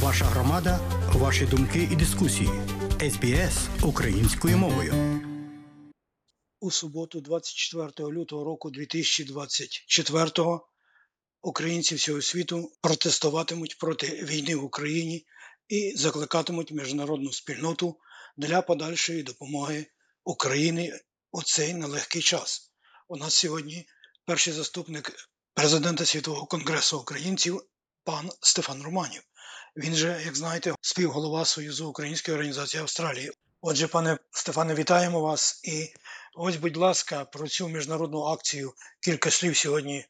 Ваша громада, ваші думки і дискусії. СБС українською мовою. У суботу, 24 лютого року 2024 українці всього світу протестуватимуть проти війни в Україні і закликатимуть міжнародну спільноту для подальшої допомоги Україні у цей нелегкий час. У нас сьогодні перший заступник президента Світового конгресу українців пан Стефан Романів. Він же, як знаєте, співголова Союзу Української організації Австралії. Отже, пане Стефане, вітаємо вас. І ось, будь ласка, про цю міжнародну акцію кілька слів сьогодні е,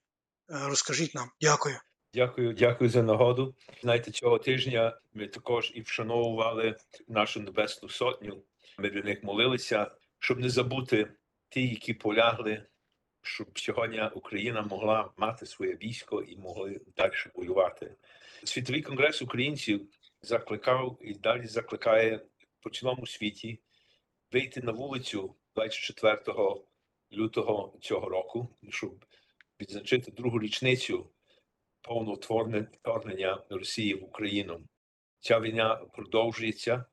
розкажіть нам. Дякую. Дякую, дякую за нагоду. Знаєте, цього тижня ми також і вшановували нашу небесну сотню. Ми для них молилися, щоб не забути ті, які полягли, щоб сьогодні Україна могла мати своє військо і могли далі воювати. Світовий конгрес українців закликав і далі закликає по цілому світі вийти на вулицю 24 лютого цього року, щоб відзначити другу річницю повного вторгнення Росії в Україну. Ця війна продовжується.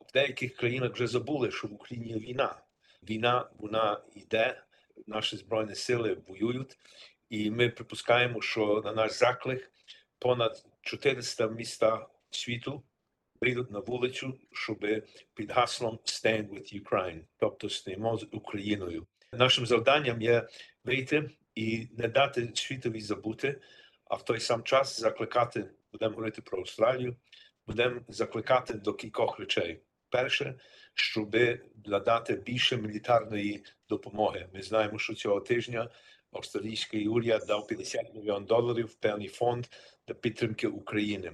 В деяких країнах вже забули, що в Україні війна. Війна вона йде, наші збройні сили воюють, і ми припускаємо, що на наш заклик понад 400 міста світу вийдуть на вулицю, щоб під гаслом «Stand with Ukraine», тобто стоїмо з Україною. Нашим завданням є вийти і не дати світові забути, а в той сам час закликати, будемо говорити про Австралію, будемо закликати до кількох речей. Перше, щоб дати більше мілітарної допомоги. Ми знаємо, що цього тижня австралійський уряд дав 50 мільйон доларів в певний фонд для підтримки України.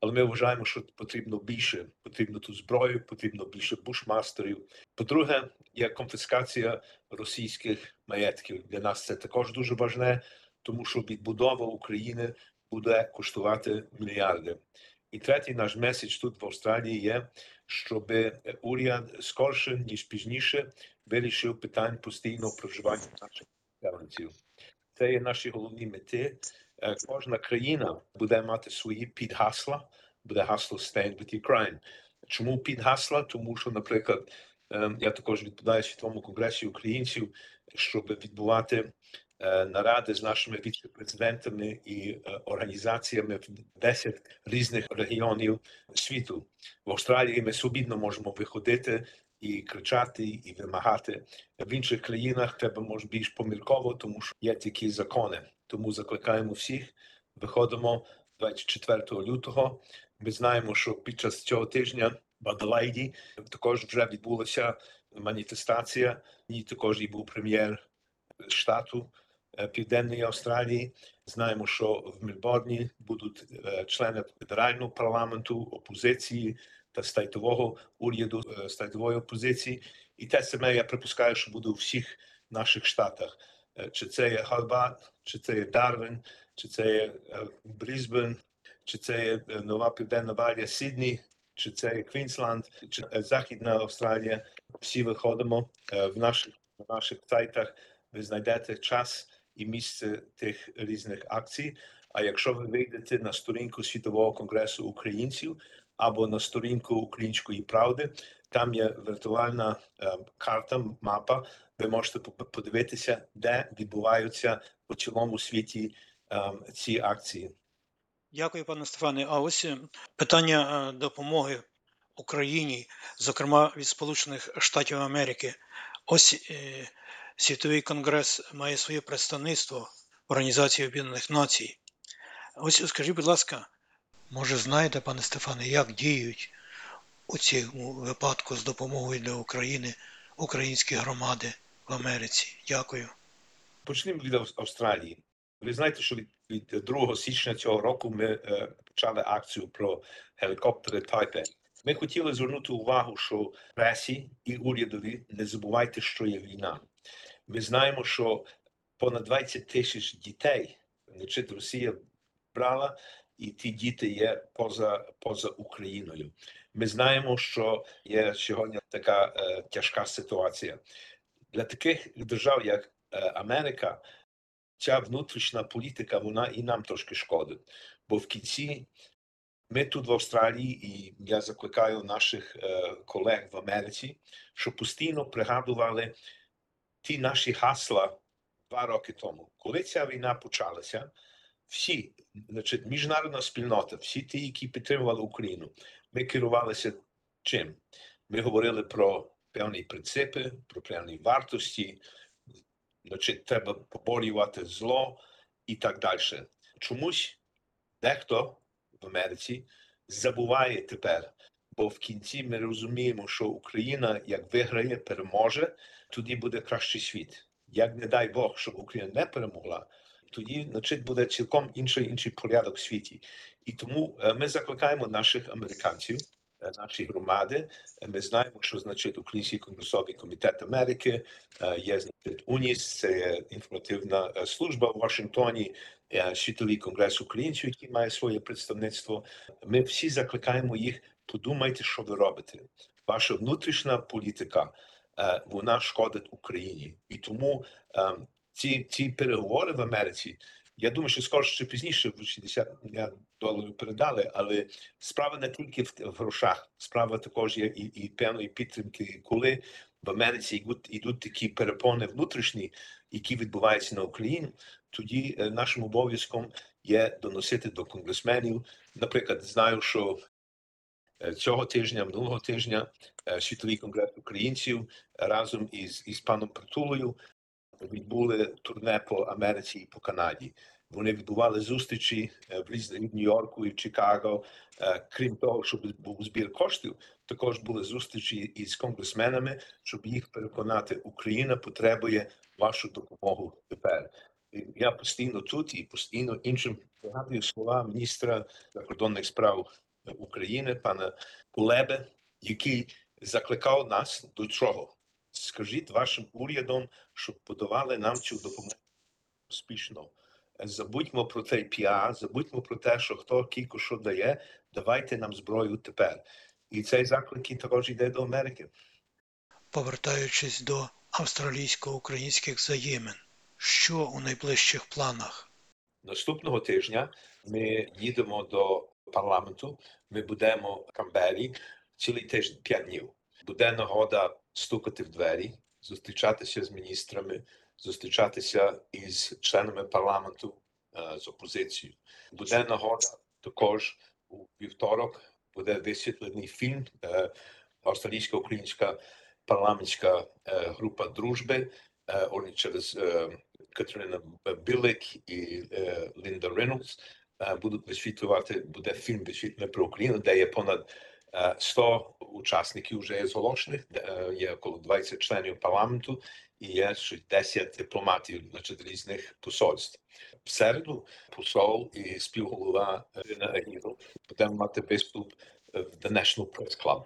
Але ми вважаємо, що потрібно більше. Потрібно ту зброю, потрібно більше бушмастерів. По-друге, є конфіскація російських маєтків. Для нас це також дуже важне, тому що відбудова України буде коштувати мільярди. І третій наш меседж тут в Австралії є, щоб уряд скорше ніж пізніше вирішив питань постійного проживання наших населенців. Це є наші головні мети. Кожна країна буде мати свої підгасла, буде гасло «Stand with Ukraine». Чому підгасла? Тому що, наприклад, я також відповідаю світовому конгресі українців, щоб відбувати наради з нашими віце-президентами і організаціями в 10 різних регіонів світу. В Австралії ми свобідно можемо виходити і кричати, і вимагати. В інших країнах треба може більш помірково, тому що є такі закони. Тому закликаємо всіх. Виходимо 24 лютого. Ми знаємо, що під час цього тижня в Аделаїді також вже відбулася маніфестація. І також і був прем'єр штату Південної Австралії. Знаємо, що в Мельборні будуть члени федерального парламенту, опозиції та стайтового уряду стайтової опозиції. І те саме я припускаю, що буде у всіх наших штатах. Чи це є Галбат, чи це є Дарвін, чи це є Брізбен, чи це є Нова Південна Валія Сідні, чи це є Квінсланд, чи Західна Австралія. Всі виходимо в наших на наших сайтах. Ви знайдете час і місце тих різних акцій. А якщо ви вийдете на сторінку Світового конгресу українців або на сторінку Української правди, там є віртуальна е, карта, мапа. Ви можете подивитися, де відбуваються по цілому світі е, ці акції. Дякую, пане Стефане. А ось питання допомоги Україні, зокрема від Сполучених Штатів Америки. Ось е, Світовий конгрес має своє представництво в Організації Об'єднаних Націй. Ось скажіть, будь ласка, може знаєте, пане Стефане, як діють у цьому випадку з допомогою для України українські громади в Америці? Дякую. Почнемо від Австралії. Ви знаєте, що від, від 2 січня цього року ми е, почали акцію про гелікоптери Type. Ми хотіли звернути увагу, що пресі і урядові не забувайте, що є війна. Ми знаємо, що понад 20 тисяч дітей значить, Росія брала, і ті діти є поза поза Україною. Ми знаємо, що є сьогодні така е, тяжка ситуація для таких держав, як е, Америка. Ця внутрішня політика, вона і нам трошки шкодить, бо в кінці Ми тут в Австралії, і я закликаю наших е, колег в Америці, щоб постійно пригадували ті наші гасла два роки тому. Коли ця війна почалася, всі, значить, міжнародна спільнота, всі ті, які підтримували Україну, ми керувалися чим? Ми говорили про певні принципи, про певні вартості, значить, треба поборювати зло і так далі. Чомусь дехто в Америці забуває тепер, бо в кінці ми розуміємо, що Україна як виграє, переможе, тоді буде кращий світ. Як не дай Бог, щоб Україна не перемогла, тоді значить буде цілком інший інший порядок в світі. І тому е, ми закликаємо наших американців, е, наші громади. Е, Ми знаємо, що значить Український конгресовий комітет Америки, є значить УНІС, це інформативна служба в Вашингтоні, світовий конгрес українців, який має своє представництво. Ми всі закликаємо їх. Подумайте, що ви робите. Ваша внутрішня політика вона шкодить Україні, і тому е, ці, ці переговори в Америці. Я думаю, що скоро чи пізніше в 60 мільярдів доларів передали, але справа не тільки в, в грошах, справа також є і, і певної підтримки, коли в Америці йдуть, йдуть такі перепони внутрішні, які відбуваються на Україні. Тоді е, нашим обов'язком є доносити до конгресменів. Наприклад, знаю, що е, цього тижня, минулого тижня, е, світовий конгрес українців разом із, із паном Притулою відбули турне по Америці і по Канаді. Вони відбували зустрічі е, в різних Нью-Йорку і в Чикаго. Е, Крім того, щоб був збір коштів, також були зустрічі із конгресменами, щоб їх переконати, Україна потребує вашу допомогу тепер. Я постійно тут і постійно іншим пригадую слова міністра закордонних справ України, пана Кулеби, який закликав нас до чого? Скажіть вашим урядом, щоб подавали нам цю допомогу успішно. Забудьмо про цей піар, забудьмо про те, що хто кілько що дає, давайте нам зброю тепер. І цей заклик і також йде до Америки. Повертаючись до австралійсько-українських взаємин, що у найближчих планах? Наступного тижня ми їдемо до парламенту. Ми будемо в Камбері цілий тиждень, п'ять днів. Буде нагода стукати в двері, зустрічатися з міністрами, зустрічатися із членами парламенту е, з опозицією. Буде нагода також у вівторок. Буде висвітлений фільм е, австралійсько-українська парламентська е, група дружби через Катерина Білик і Лінда Рейнольдс будуть висвітлювати, буде фільм висвітлений про Україну, де є понад е, 100 учасників вже є зголошених, е, є около 20 членів парламенту і є ще 10 дипломатів значить, різних посольств. В середу посол і співголова Ірина Агіров буде мати виступ е, в Press Club.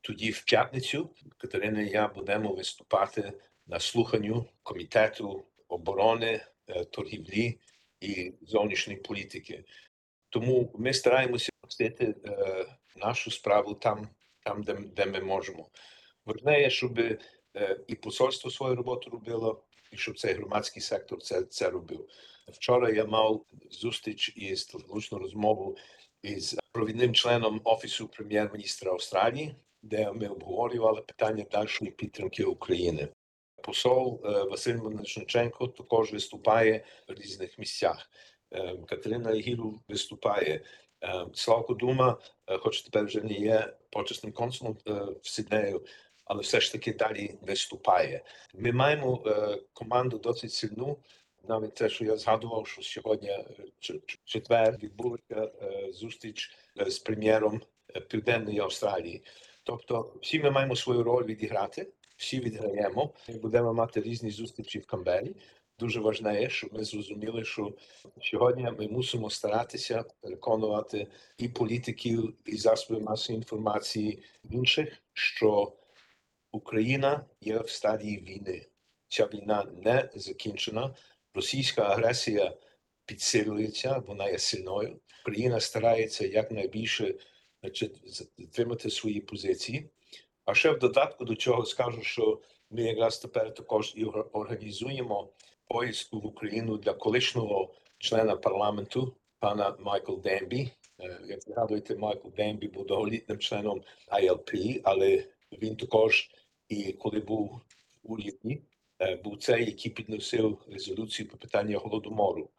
Тоді в п'ятницю Катерина і я будемо виступати на слуханню комітету оборони, е, торгівлі і зовнішньої політики. Тому ми стараємося робити е, нашу справу там, там де, де ми можемо. Є, щоб е, і посольство свою роботу робило, і щоб цей громадський сектор це, це робив. Вчора я мав зустріч із телефонічну розмову із провідним членом офісу прем'єр-міністра Австралії, де ми обговорювали питання дальшої підтримки України. Посол е, Василь Мельниченко також виступає в різних місцях. Е, Катерина Ігіру виступає. Е, Славко Дума, хоч тепер вже не є почесним консулом в Сіднею, але все ж таки далі виступає. Ми маємо команду досить сильну. Навіть те, що я згадував, що сьогодні четвер відбулася зустріч з прем'єром Південної Австралії. Тобто, всі ми маємо свою роль відіграти, всі відграємо. Ми будемо мати різні зустрічі в Камбері. Дуже важливо, щоб ми зрозуміли, що сьогодні ми мусимо старатися переконувати і політиків, і засоби масової інформації інших, що Україна є в стадії війни. Ця війна не закінчена. Російська агресія підсилюється, вона є сильною. Україна старається якнайбільше значить, затримати свої позиції. А ще в додатку до цього скажу, що ми якраз тепер також і організуємо поїздку в Україну для колишнього члена парламенту пана Майкл Дембі, Е, Як згадуєте, Майкл Дембі був довголітним членом ILP, але він також, і коли був в уряді, е, був цей, який підносив резолюцію по питанню голодомору.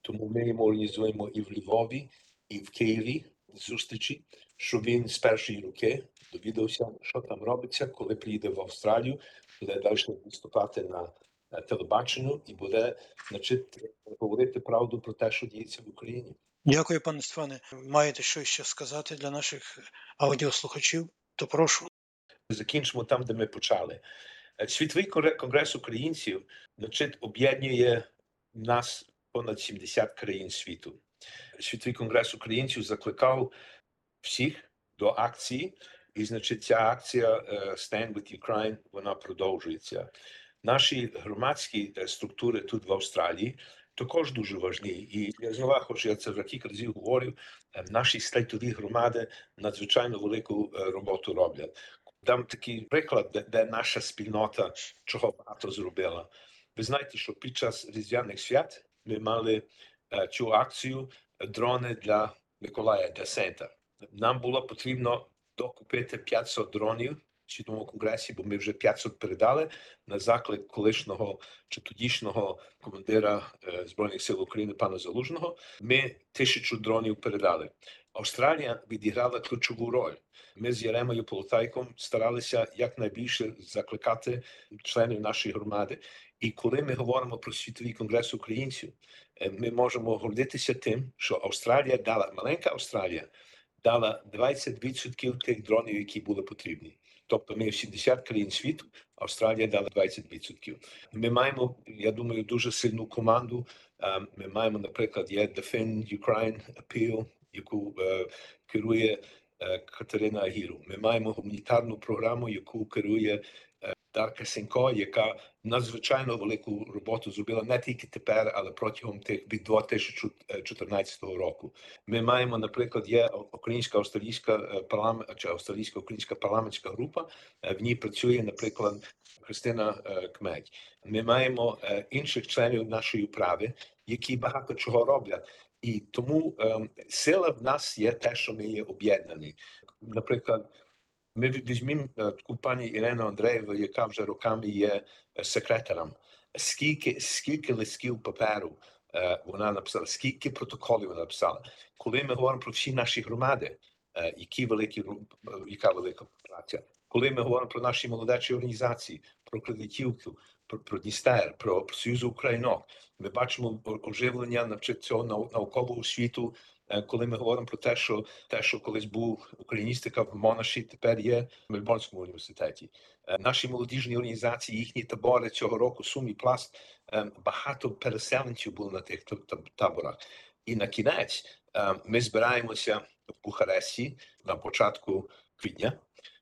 Тому ми йому організуємо і в Львові, і в Києві зустрічі, щоб він з першої руки довідався, що там робиться, коли приїде в Австралію, буде далі виступати на е, телебаченню і буде значить, говорити правду про те, що діється в Україні. Дякую, пане Стефане. Маєте щось ще сказати для наших аудіослухачів? То прошу. Закінчимо там, де ми почали. Е, Світовий конгрес українців значить, об'єднує нас понад 70 країн світу. Світовий конгрес українців закликав всіх до акції, і значить, ця акція е, Stand with Ukraine вона продовжується. Наші громадські е, структури тут в Австралії також дуже важні. І я знову хочу, я це вже кілька разів говорив. е, Наші стейтові громади надзвичайно велику роботу роблять. Дам такий приклад, де, де наша спільнота чого багато зробила. Ви знаєте, що під час різдвяних свят ми мали цю акцію дрони для Миколая для Сента. Нам було потрібно докупити 500 дронів в світовому конгресі, бо ми вже 500 передали на заклик колишнього чи тодішнього командира збройних сил України пана Залужного. Ми тисячу дронів передали. Австралія відіграла ключову роль. Ми з Яремою Полотайком старалися якнайбільше закликати членів нашої громади. І коли ми говоримо про світовий конгрес українців, ми можемо гордитися тим, що Австралія дала маленька Австралія дала 20% тих дронів, які були потрібні. Тобто ми в 70 країн світу, Австралія дала 20%. Ми маємо, я думаю, дуже сильну команду. Е, Ми маємо, наприклад, є Defend Ukraine Appeal, яку е, керує е, Катерина Агіру. Ми маємо гуманітарну програму, яку керує е, Дарка Сенко, яка надзвичайно велику роботу зробила не тільки тепер, але протягом тих від 2014 року. Ми маємо, наприклад, є українська австралійська е, парламент чи австралійська українська парламентська група. Е, В ній працює, наприклад, Христина е, Кмедь. Ми маємо е, інших членів нашої управи, які багато чого роблять. І тому ем, сила в нас є те, що ми є об'єднані. Наприклад, ми ві- візьмемо таку пані Ірену Андреєву, яка вже роками є секретарем. Скільки, скільки листків паперу вона написала, скільки протоколів вона написала. Коли ми говоримо про всі наші громади, які великі, яка велика праця. Коли ми говоримо про наші молодечі організації, про кредитівку, про, про Дністер, про, про Союз Українок, ми бачимо оживлення навчить цього наукового світу. Е, Коли ми говоримо про те, що те, що колись був україністика в Монаші, тепер є в Мельбурнському університеті. Е, Наші молодіжні організації, їхні табори цього року, Сумі Пласт, е, багато переселенців було на тих таб- таб- таборах. І на кінець ми збираємося в Бухаресті на початку квітня,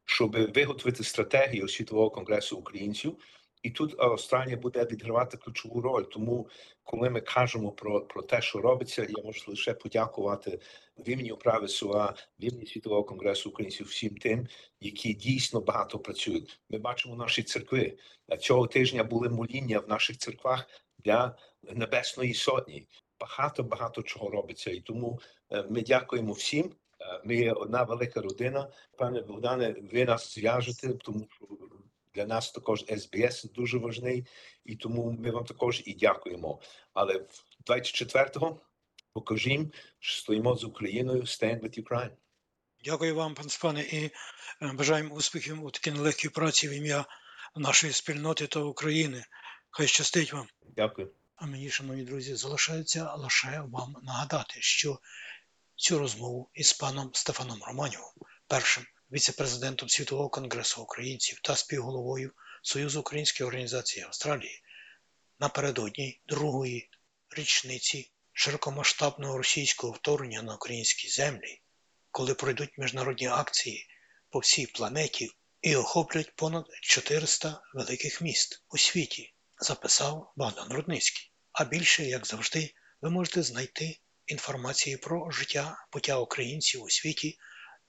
щоб виготовити стратегію світового конгресу українців. І тут Австралія буде відгравати ключову роль. Тому, коли ми кажемо про, про те, що робиться, я можу лише подякувати в імені управи СУА, в імені світового конгресу українців всім тим, які дійсно багато працюють. Ми бачимо наші церкви. Е, Цього тижня були моління в наших церквах для Небесної Сотні. Багато багато чого робиться. І тому е, ми дякуємо всім. Е, Ми є одна велика родина. Пане Богдане, ви нас зв'яжете, тому що для нас також СБС дуже важний, і тому ми вам також і дякуємо. Але 24-го покажімо, що стоїмо з Україною, stand with Ukraine. Дякую вам, пан Стефане, і е, бажаємо успіхів у такій нелегкій праці в ім'я нашої спільноти та України. Хай щастить вам. Дякую. А мені, шановні друзі, залишається лише вам нагадати, що цю розмову із паном Стефаном Романівим, першим віце-президентом Світового конгресу українців та співголовою Союзу Української організації Австралії, напередодні другої річниці широкомасштабного російського вторгнення на українські землі, коли пройдуть міжнародні акції по всій планеті і охоплять понад 400 великих міст у світі, записав Богдан Рудницький. А більше, як завжди, ви можете знайти інформацію про життя буття українців у світі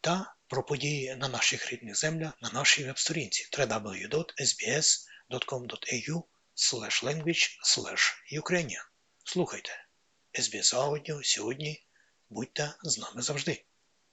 та про події на наших рідних землях на нашій веб-сторінці www.sbs.com.au language Ukrainian. Слухайте SBS Audio сьогодні Будьте з нами завжди.